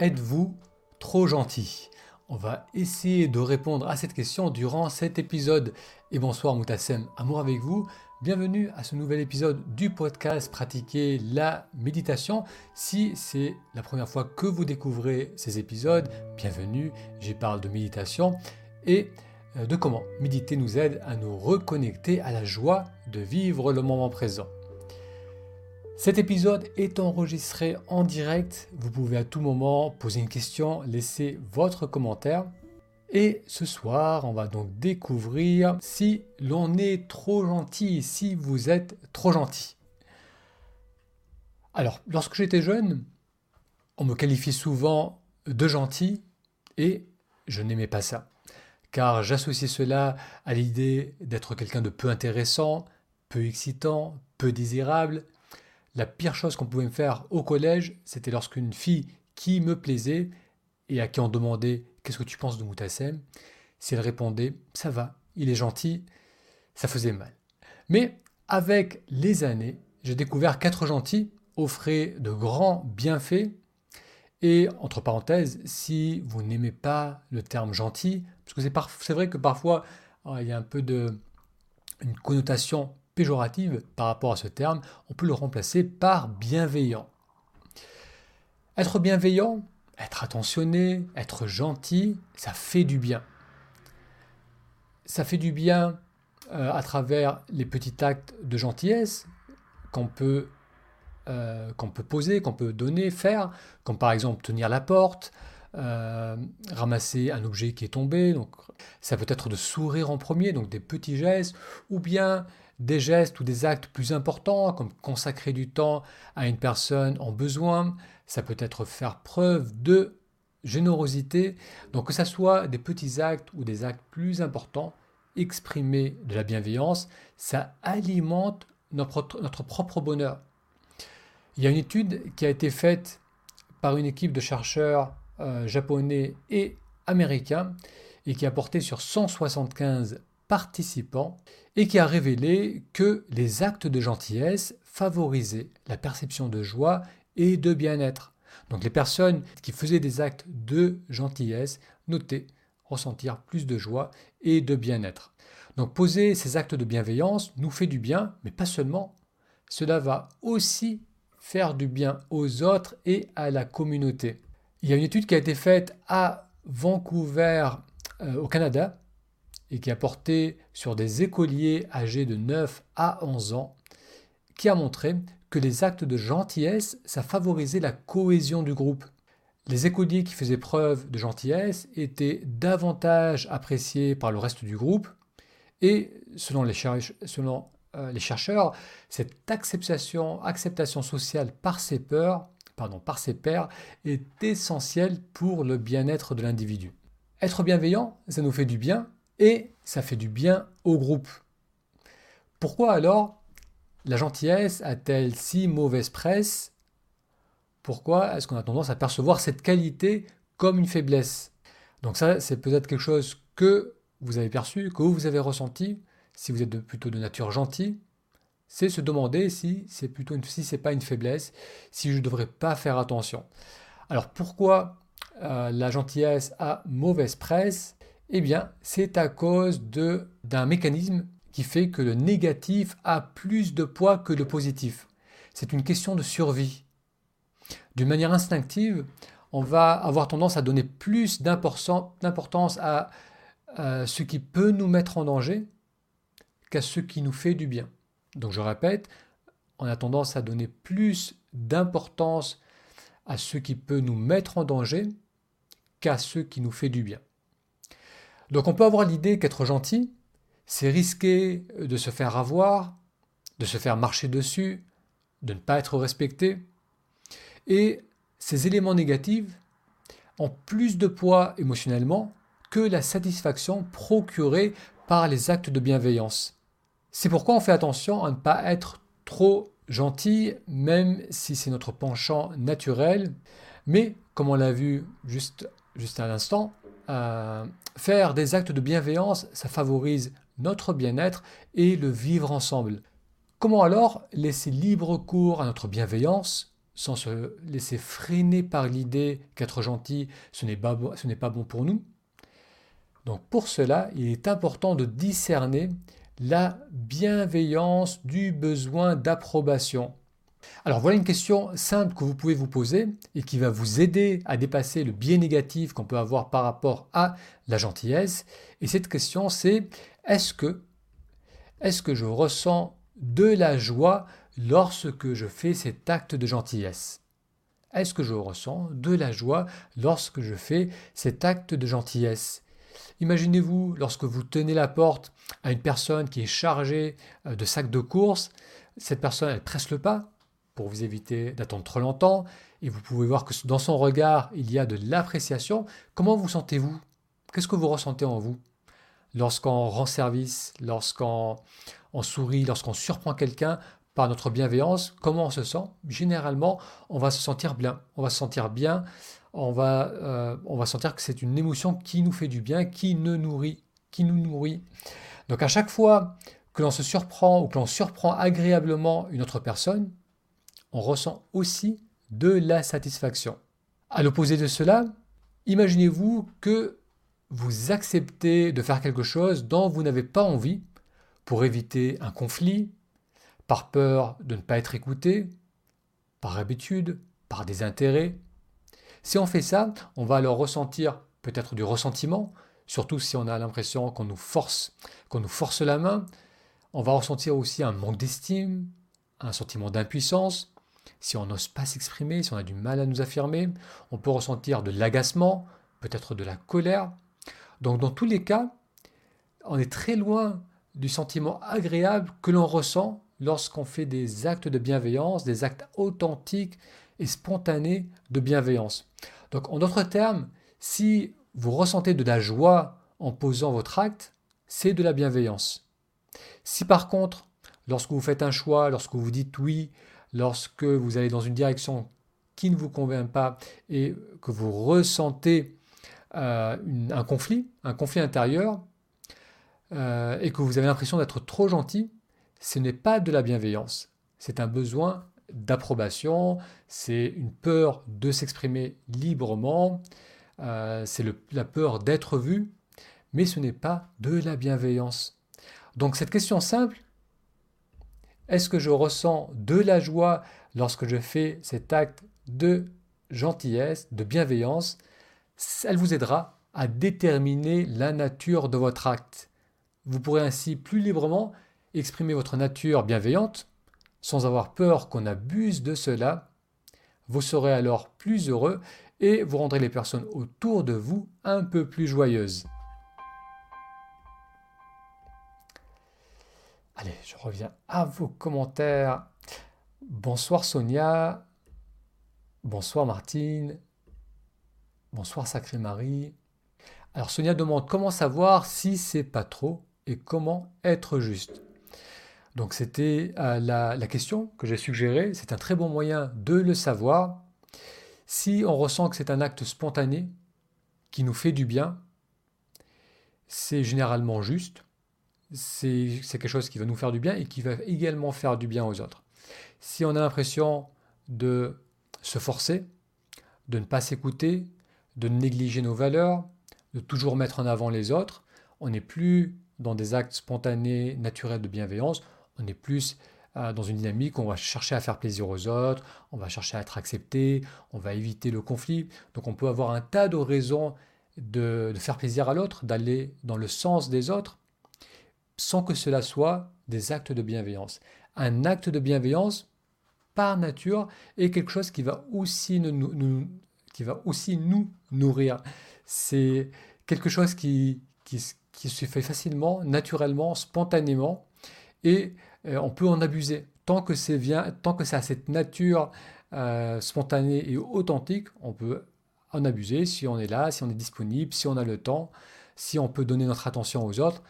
Êtes-vous trop gentil? On va essayer de répondre à cette question durant cet épisode. Et bonsoir Moutassem, amour avec vous. Bienvenue à ce nouvel épisode du podcast Pratiquer la méditation. Si c'est la première fois que vous découvrez ces épisodes, bienvenue. J'y parle de méditation et euh, de comment méditer nous aide à nous reconnecter à la joie de vivre le moment présent. Cet épisode est enregistré en direct. Vous pouvez à tout moment poser une question, laisser votre commentaire. Et ce soir, on va donc découvrir si l'on est trop gentil, si vous êtes trop gentil. Alors, lorsque j'étais jeune, on me qualifiait souvent de gentil et je n'aimais pas ça. Car j'associais cela à l'idée d'être quelqu'un de peu intéressant, peu excitant, peu désirable, la pire chose qu'on pouvait me faire au collège, c'était lorsqu'une fille qui me plaisait et à qui on demandait Qu'est-ce que tu penses de Moutassem Si elle répondait Ça va, il est gentil, ça faisait mal. Mais avec les années, j'ai découvert qu'être gentil offrait de grands bienfaits. Et entre parenthèses, si vous n'aimez pas le terme gentil, parce que c'est, vrai que parfois oh, il y a un peu de une connotation par rapport à ce terme, on peut le remplacer par bienveillant. Être bienveillant, être attentionné, être gentil, ça fait du bien. Ça fait du bien euh, à travers les petits actes de gentillesse qu'on peut, euh, qu'on peut poser, qu'on peut donner, faire, comme par exemple tenir la porte, euh, ramasser un objet qui est tombé. Donc, ça peut être de sourire en premier, donc des petits gestes, ou bien des gestes ou des actes plus importants, comme consacrer du temps à une personne en besoin, ça peut être faire preuve de générosité, donc que ce soit des petits actes ou des actes plus importants, exprimer de la bienveillance, ça alimente notre propre bonheur. Il y a une étude qui a été faite par une équipe de chercheurs euh, japonais et américains et qui a porté sur 175 participants et qui a révélé que les actes de gentillesse favorisaient la perception de joie et de bien-être. Donc les personnes qui faisaient des actes de gentillesse notaient ressentir plus de joie et de bien-être. Donc poser ces actes de bienveillance nous fait du bien, mais pas seulement. Cela va aussi faire du bien aux autres et à la communauté. Il y a une étude qui a été faite à Vancouver, euh, au Canada, et qui a porté sur des écoliers âgés de 9 à 11 ans, qui a montré que les actes de gentillesse, ça favorisait la cohésion du groupe. Les écoliers qui faisaient preuve de gentillesse étaient davantage appréciés par le reste du groupe, et selon les, euh, chercheurs, cette acceptation, acceptation sociale par ses, peurs, par ses pairs est essentielle pour le bien-être de l'individu. Être bienveillant, ça nous fait du bien, et ça fait du bien au groupe. Pourquoi alors la gentillesse a-t-elle si mauvaise presse? Pourquoi est-ce qu'on a tendance à percevoir cette qualité comme une faiblesse? Donc ça, c'est peut-être quelque chose que vous avez perçu, que vous avez ressenti, si vous êtes plutôt de nature gentille, c'est se demander si c'est plutôt une, si c'est pas une faiblesse, si je ne devrais pas faire attention. Alors pourquoi euh, la gentillesse a mauvaise presse? Eh bien, c'est à cause d'un mécanisme qui fait que le négatif a plus de poids que le positif. C'est une question de survie. D'une manière instinctive, on va avoir tendance à donner plus d'importance à ce qui peut nous mettre en danger qu'à ce qui nous fait du bien. Donc je répète, on a tendance à donner plus d'importance à ce qui peut nous mettre en danger qu'à ce qui nous fait du bien. Donc on peut avoir l'idée qu'être gentil, c'est risquer de se faire avoir, de se faire marcher dessus, de ne pas être respecté. Et ces éléments négatifs ont plus de poids émotionnellement que la satisfaction procurée par les actes de bienveillance. C'est pourquoi on fait attention à ne pas être trop gentil, même si c'est notre penchant naturel. Mais, comme on l'a vu juste, à l'instant, euh, faire des actes de bienveillance, ça favorise notre bien-être et le vivre ensemble. Comment alors laisser libre cours à notre bienveillance sans se laisser freiner par l'idée qu'être gentil, ce n'est pas bon pour nous? Donc pour cela, il est important de discerner la bienveillance du besoin d'approbation. Alors voilà une question simple que vous pouvez vous poser et qui va vous aider à dépasser le biais négatif qu'on peut avoir par rapport à la gentillesse. Et cette question c'est est-ce que, est que je ressens de la joie lorsque je fais cet acte de gentillesse? Est-ce que je ressens de la joie lorsque je fais cet acte de gentillesse? Imaginez-vous lorsque vous tenez la porte à une personne qui est chargée euh, de sacs de course, cette personne elle presse le pas pour vous éviter d'attendre trop longtemps et vous pouvez voir que dans son regard il y a de l'appréciation. Comment vous sentez-vous? Qu'est-ce que vous ressentez en vous? Lorsqu'on rend service, lorsqu'on sourit, lorsqu'on surprend quelqu'un notre bienveillance, comment on se sent Généralement, on va se sentir bien. On va se sentir bien on va, euh, on va sentir que c'est une émotion qui nous fait du bien, qui nous nourrit, qui nous nourrit. Donc à chaque fois que l'on se surprend ou que l'on surprend agréablement une autre personne, on ressent aussi de la satisfaction. À l'opposé de cela, imaginez-vous que vous acceptez de faire quelque chose dont vous n'avez pas envie pour éviter un conflit, par peur de ne pas être écouté, par habitude, par des intérêts, si on fait ça, on va alors ressentir peut-être du ressentiment, surtout si on a l'impression qu'on nous force, qu'on nous force la main. On va ressentir aussi un manque d'estime, un sentiment d'impuissance. Si on n'ose pas s'exprimer, si on a du mal à nous affirmer, on peut ressentir de l'agacement, peut-être de la colère. Donc dans tous les cas, on est très loin du sentiment agréable que l'on ressent lorsqu'on fait des actes de bienveillance, des actes authentiques et spontanée de bienveillance. Donc en d'autres termes, si vous ressentez de la joie en posant votre acte, c'est de la bienveillance. Si par contre, lorsque vous faites un choix, lorsque vous dites oui, lorsque vous allez dans une direction qui ne vous convient pas et que vous ressentez euh, un conflit, un conflit intérieur, euh, et que vous avez l'impression d'être trop gentil, ce n'est pas de la bienveillance. C'est un besoin d'approbation, c'est une peur de s'exprimer librement, euh, c'est la peur d'être vu, mais ce n'est pas de la bienveillance. Donc cette question simple, est-ce que je ressens de la joie lorsque je fais cet acte de gentillesse, de bienveillance? Elle vous aidera à déterminer la nature de votre acte. Vous pourrez ainsi plus librement exprimer votre nature bienveillante sans avoir peur qu'on abuse de cela, vous serez alors plus heureux et vous rendrez les personnes autour de vous un peu plus joyeuses. Allez, je reviens à vos commentaires. Bonsoir Sonia. Bonsoir Martine. Bonsoir Sacré Marie. Alors Sonia demande comment savoir si c'est pas trop et comment être juste. Donc c'était euh, la, question que j'ai suggérée. C'est un très bon moyen de le savoir. Si on ressent que c'est un acte spontané qui nous fait du bien, c'est généralement juste. C'est quelque chose qui va nous faire du bien et qui va également faire du bien aux autres. Si on a l'impression de se forcer, de ne pas s'écouter, de négliger nos valeurs, de toujours mettre en avant les autres, on n'est plus dans des actes spontanés, naturels de bienveillance, on est plus euh, dans une dynamique où on va chercher à faire plaisir aux autres, on va chercher à être accepté, on va éviter le conflit. Donc on peut avoir un tas de raisons de, faire plaisir à l'autre, d'aller dans le sens des autres, sans que cela soit des actes de bienveillance. Un acte de bienveillance, par nature, est quelque chose qui va aussi nous, nourrir. C'est quelque chose qui, qui, se fait facilement, naturellement, spontanément, et on peut en abuser. Tant que c'est tant que ça a cette nature euh, spontanée et authentique, on peut en abuser si on est là, si on est disponible, si on a le temps, si on peut donner notre attention aux autres.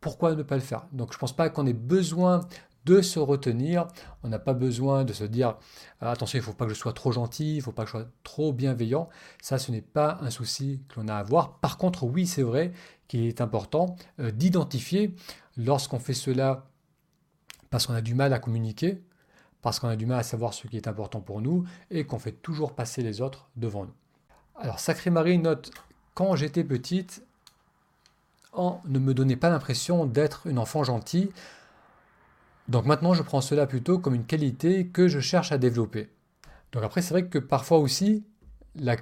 Pourquoi ne pas le faire? Donc je ne pense pas qu'on ait besoin de se retenir. On n'a pas besoin de se dire euh, attention, il ne faut pas que je sois trop gentil, il ne faut pas que je sois trop bienveillant. Ça, ce n'est pas un souci que l'on a à avoir. Par contre, oui, c'est vrai qu'il est important d'identifier lorsqu'on fait cela parce qu'on a du mal à communiquer, parce qu'on a du mal à savoir ce qui est important pour nous et qu'on fait toujours passer les autres devant nous. Alors Sacré Marie note, quand j'étais petite, on ne me donnait pas l'impression d'être une enfant gentille, donc maintenant je prends cela plutôt comme une qualité que je cherche à développer. Donc après c'est vrai que parfois aussi, la,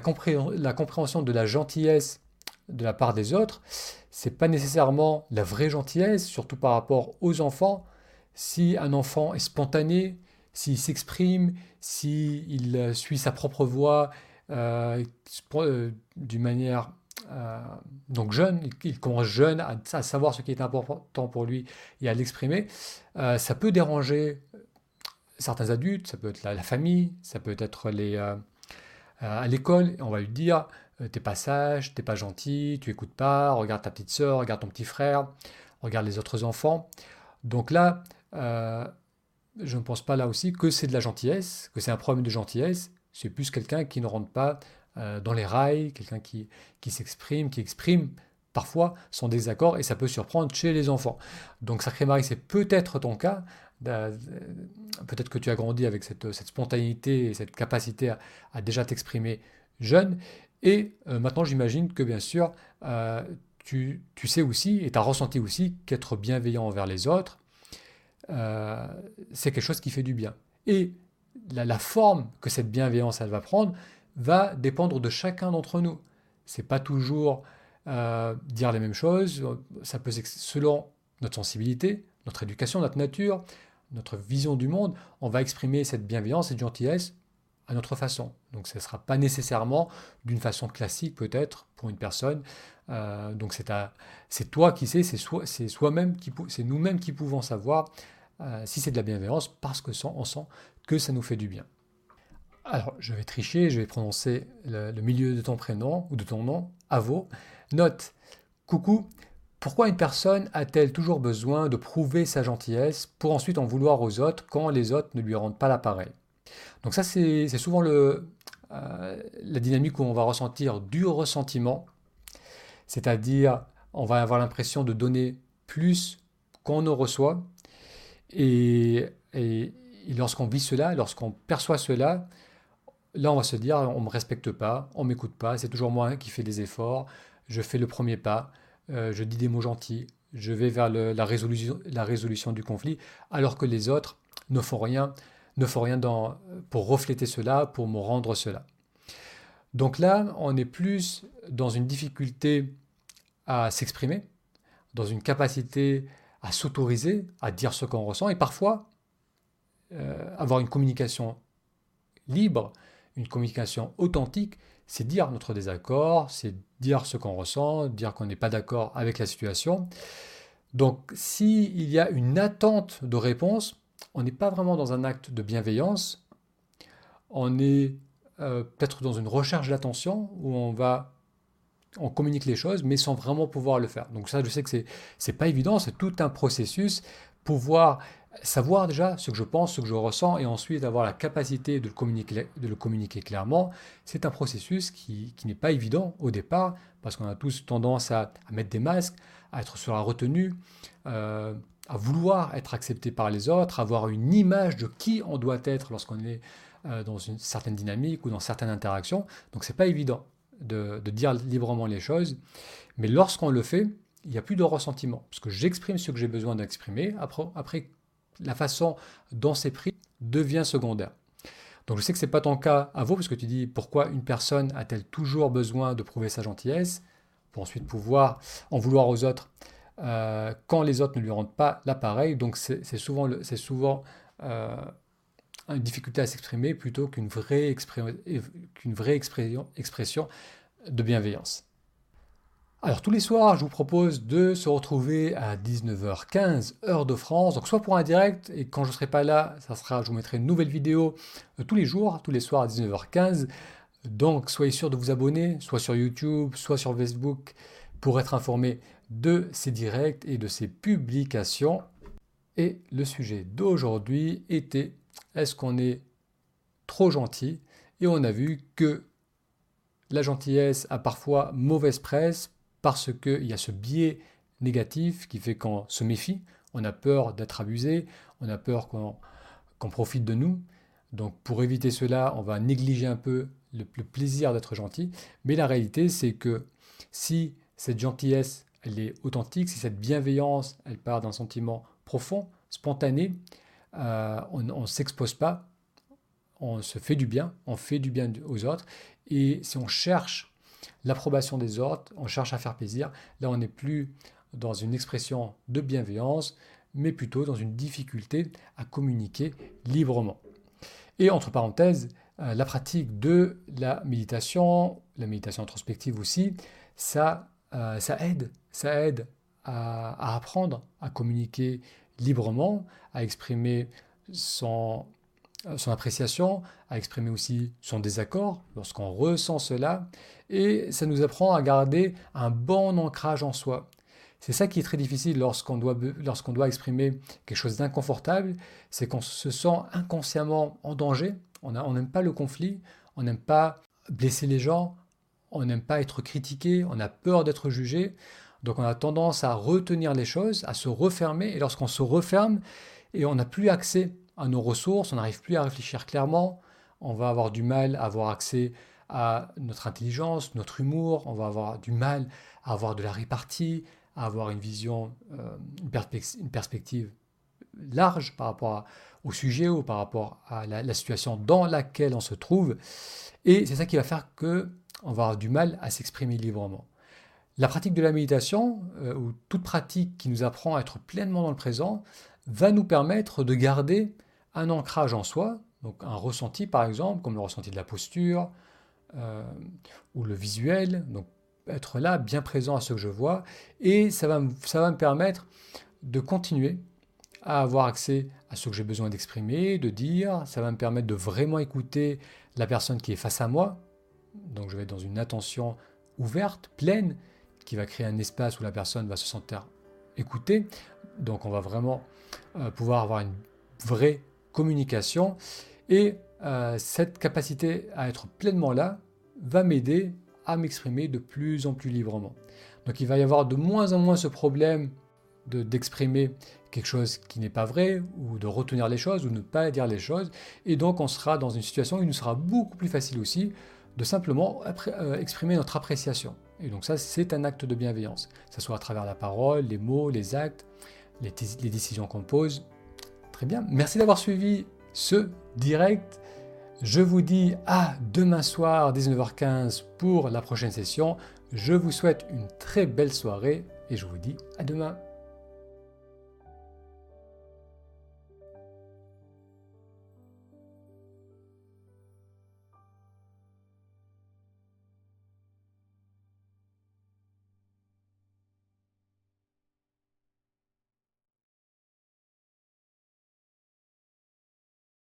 compréhension de la gentillesse de la part des autres, c'est pas nécessairement la vraie gentillesse, surtout par rapport aux enfants. Si un enfant est spontané, s'il s'exprime, s'il euh, suit sa propre voix euh, euh, d'une manière donc jeune, il, commence jeune à, savoir ce qui est important pour lui et à l'exprimer, ça peut déranger certains adultes, ça peut être la, famille, ça peut être les, à l'école, on va lui dire euh, t'es pas sage, t'es pas gentil, tu écoutes pas, regarde ta petite soeur, regarde ton petit frère, regarde les autres enfants. Donc là, euh, je ne pense pas là aussi que c'est de la gentillesse, que c'est un problème de gentillesse. C'est plus quelqu'un qui ne rentre pas euh, dans les rails, quelqu'un qui, qui s'exprime, qui exprime parfois son désaccord et ça peut surprendre chez les enfants. Donc Sacré Marie, c'est peut-être ton cas. Peut-être que tu as grandi avec cette, spontanéité et cette capacité à déjà t'exprimer jeune et euh, maintenant, j'imagine que bien sûr, euh, tu, sais aussi, et tu as ressenti aussi qu'être bienveillant envers les autres, euh, c'est quelque chose qui fait du bien. Et la, forme que cette bienveillance elle va prendre va dépendre de chacun d'entre nous. C'est pas toujours dire les mêmes choses. Ça peut selon notre sensibilité, notre éducation, notre nature, notre vision du monde, on va exprimer cette bienveillance, cette gentillesse à notre façon. Donc ce ne sera pas nécessairement d'une façon classique peut-être pour une personne. Euh, donc c'est toi qui sais, c'est soi-même, c'est nous-mêmes qui pouvons savoir euh, si c'est de la bienveillance parce que on sent que ça nous fait du bien. Alors je vais tricher, je vais prononcer le, milieu de ton prénom ou de ton nom, Avo. Note, coucou, pourquoi une personne a-t-elle toujours besoin de prouver sa gentillesse pour ensuite en vouloir aux autres quand les autres ne lui rendent pas l'appareil? Donc ça, c'est souvent le, euh, la dynamique où on va ressentir du ressentiment, c'est-à-dire on va avoir l'impression de donner plus qu'on ne reçoit. Et, lorsqu'on vit cela, lorsqu'on perçoit cela, là on va se dire on ne me respecte pas, on m'écoute pas, c'est toujours moi qui fais des efforts, je fais le premier pas, euh, je dis des mots gentils, je vais vers la résolution du conflit, alors que les autres ne font rien ne font rien pour refléter cela, pour me rendre cela. Donc là, on est plus dans une difficulté à s'exprimer, dans une capacité à s'autoriser, à dire ce qu'on ressent, et parfois euh, avoir une communication libre, une communication authentique, c'est dire notre désaccord, c'est dire ce qu'on ressent, dire qu'on n'est pas d'accord avec la situation. Donc s'il y a une attente de réponse, on n'est pas vraiment dans un acte de bienveillance, on est euh, peut-être dans une recherche d'attention où on va on communique les choses mais sans vraiment pouvoir le faire. Donc ça je sais que c'est c'est pas évident, c'est tout un processus pouvoir savoir déjà ce que je pense, ce que je ressens et ensuite avoir la capacité de le communiquer, de le communiquer clairement, c'est un processus qui, n'est pas évident au départ parce qu'on a tous tendance à, mettre des masques, à être sur la retenue. Euh, à vouloir être accepté par les autres, avoir une image de qui on doit être lorsqu'on est euh, dans une certaine dynamique ou dans certaines interactions. Donc c'est pas évident de, dire librement les choses, mais lorsqu'on le fait, il n'y a plus de ressentiment, parce que j'exprime ce que j'ai besoin d'exprimer, après, après la façon dont c'est pris devient secondaire. Donc je sais que ce n'est pas ton cas à vous, parce que tu dis pourquoi une personne a-t-elle toujours besoin de prouver sa gentillesse, pour ensuite pouvoir en vouloir aux autres? Euh, quand les autres ne lui rendent pas l'appareil. Donc c'est souvent, souvent euh, une difficulté à s'exprimer plutôt qu'une vraie, vraie expression, expression de bienveillance. Alors tous les soirs, je vous propose de se retrouver à 19h15 heure de France, donc soit pour un direct et quand je ne serai pas là, ça sera, je vous mettrai une nouvelle vidéo euh, tous les jours, tous les soirs à 19h15. Donc soyez sûr de vous abonner, soit sur YouTube, soit sur Facebook, pour être informé de ces directs et de ces publications. Et le sujet d'aujourd'hui était est-ce qu'on est trop gentil? Et on a vu que la gentillesse a parfois mauvaise presse parce qu'il y a ce biais négatif qui fait qu'on se méfie, on a peur d'être abusé, on a peur qu'on qu'on profite de nous. Donc pour éviter cela, on va négliger un peu le, plaisir d'être gentil. Mais la réalité, c'est que si cette gentillesse, elle est authentique, si cette bienveillance, elle part d'un sentiment profond, spontané, euh, on ne s'expose pas, on se fait du bien, on fait du bien aux autres. Et si on cherche l'approbation des autres, on cherche à faire plaisir, là on n'est plus dans une expression de bienveillance, mais plutôt dans une difficulté à communiquer librement. Et entre parenthèses, euh, la pratique de la méditation, la méditation introspective aussi, ça, euh, ça aide, ça aide à, apprendre à communiquer librement, à exprimer son, euh, son appréciation, à exprimer aussi son désaccord lorsqu'on ressent cela, et ça nous apprend à garder un bon ancrage en soi. C'est ça qui est très difficile lorsqu'on doit, lorsqu'on doit exprimer quelque chose d'inconfortable, c'est qu'on se sent inconsciemment en danger, on n'aime pas le conflit, on n'aime pas blesser les gens, on n'aime pas être critiqué, on a peur d'être jugé, donc on a tendance à retenir les choses, à se refermer, et lorsqu'on se referme, et on n'a plus accès à nos ressources, on n'arrive plus à réfléchir clairement, on va avoir du mal à avoir accès à notre intelligence, notre humour, on va avoir du mal à avoir de la répartie, à avoir une vision, euh, une, perspective large par rapport au sujet ou par rapport à la, situation dans laquelle on se trouve. Et c'est ça qui va faire que on va avoir du mal à s'exprimer librement. La pratique de la méditation, euh, ou toute pratique qui nous apprend à être pleinement dans le présent, va nous permettre de garder un ancrage en soi, donc un ressenti par exemple, comme le ressenti de la posture, euh, ou le visuel, donc être là, bien présent à ce que je vois, et ça va, ça va me permettre de continuer à avoir accès à ce que j'ai besoin d'exprimer, de dire, ça va me permettre de vraiment écouter la personne qui est face à moi, donc je vais être dans une attention ouverte, pleine, qui va créer un espace où la personne va se sentir écoutée, donc on va vraiment euh, pouvoir avoir une vraie communication, et euh, cette capacité à être pleinement là va m'aider à m'exprimer de plus en plus librement. Donc il va y avoir de moins en moins ce problème d'exprimer quelque chose qui n'est pas vrai, ou de retenir les choses, ou ne pas dire les choses, et donc on sera dans une situation où il nous sera beaucoup plus facile aussi de simplement euh, exprimer notre appréciation. Et donc ça, c'est un acte de bienveillance, que ce soit à travers la parole, les mots, les actes, les, les décisions qu'on pose. Très bien, merci d'avoir suivi ce direct. Je vous dis à demain soir 19h15 pour la prochaine session. Je vous souhaite une très belle soirée et je vous dis à demain.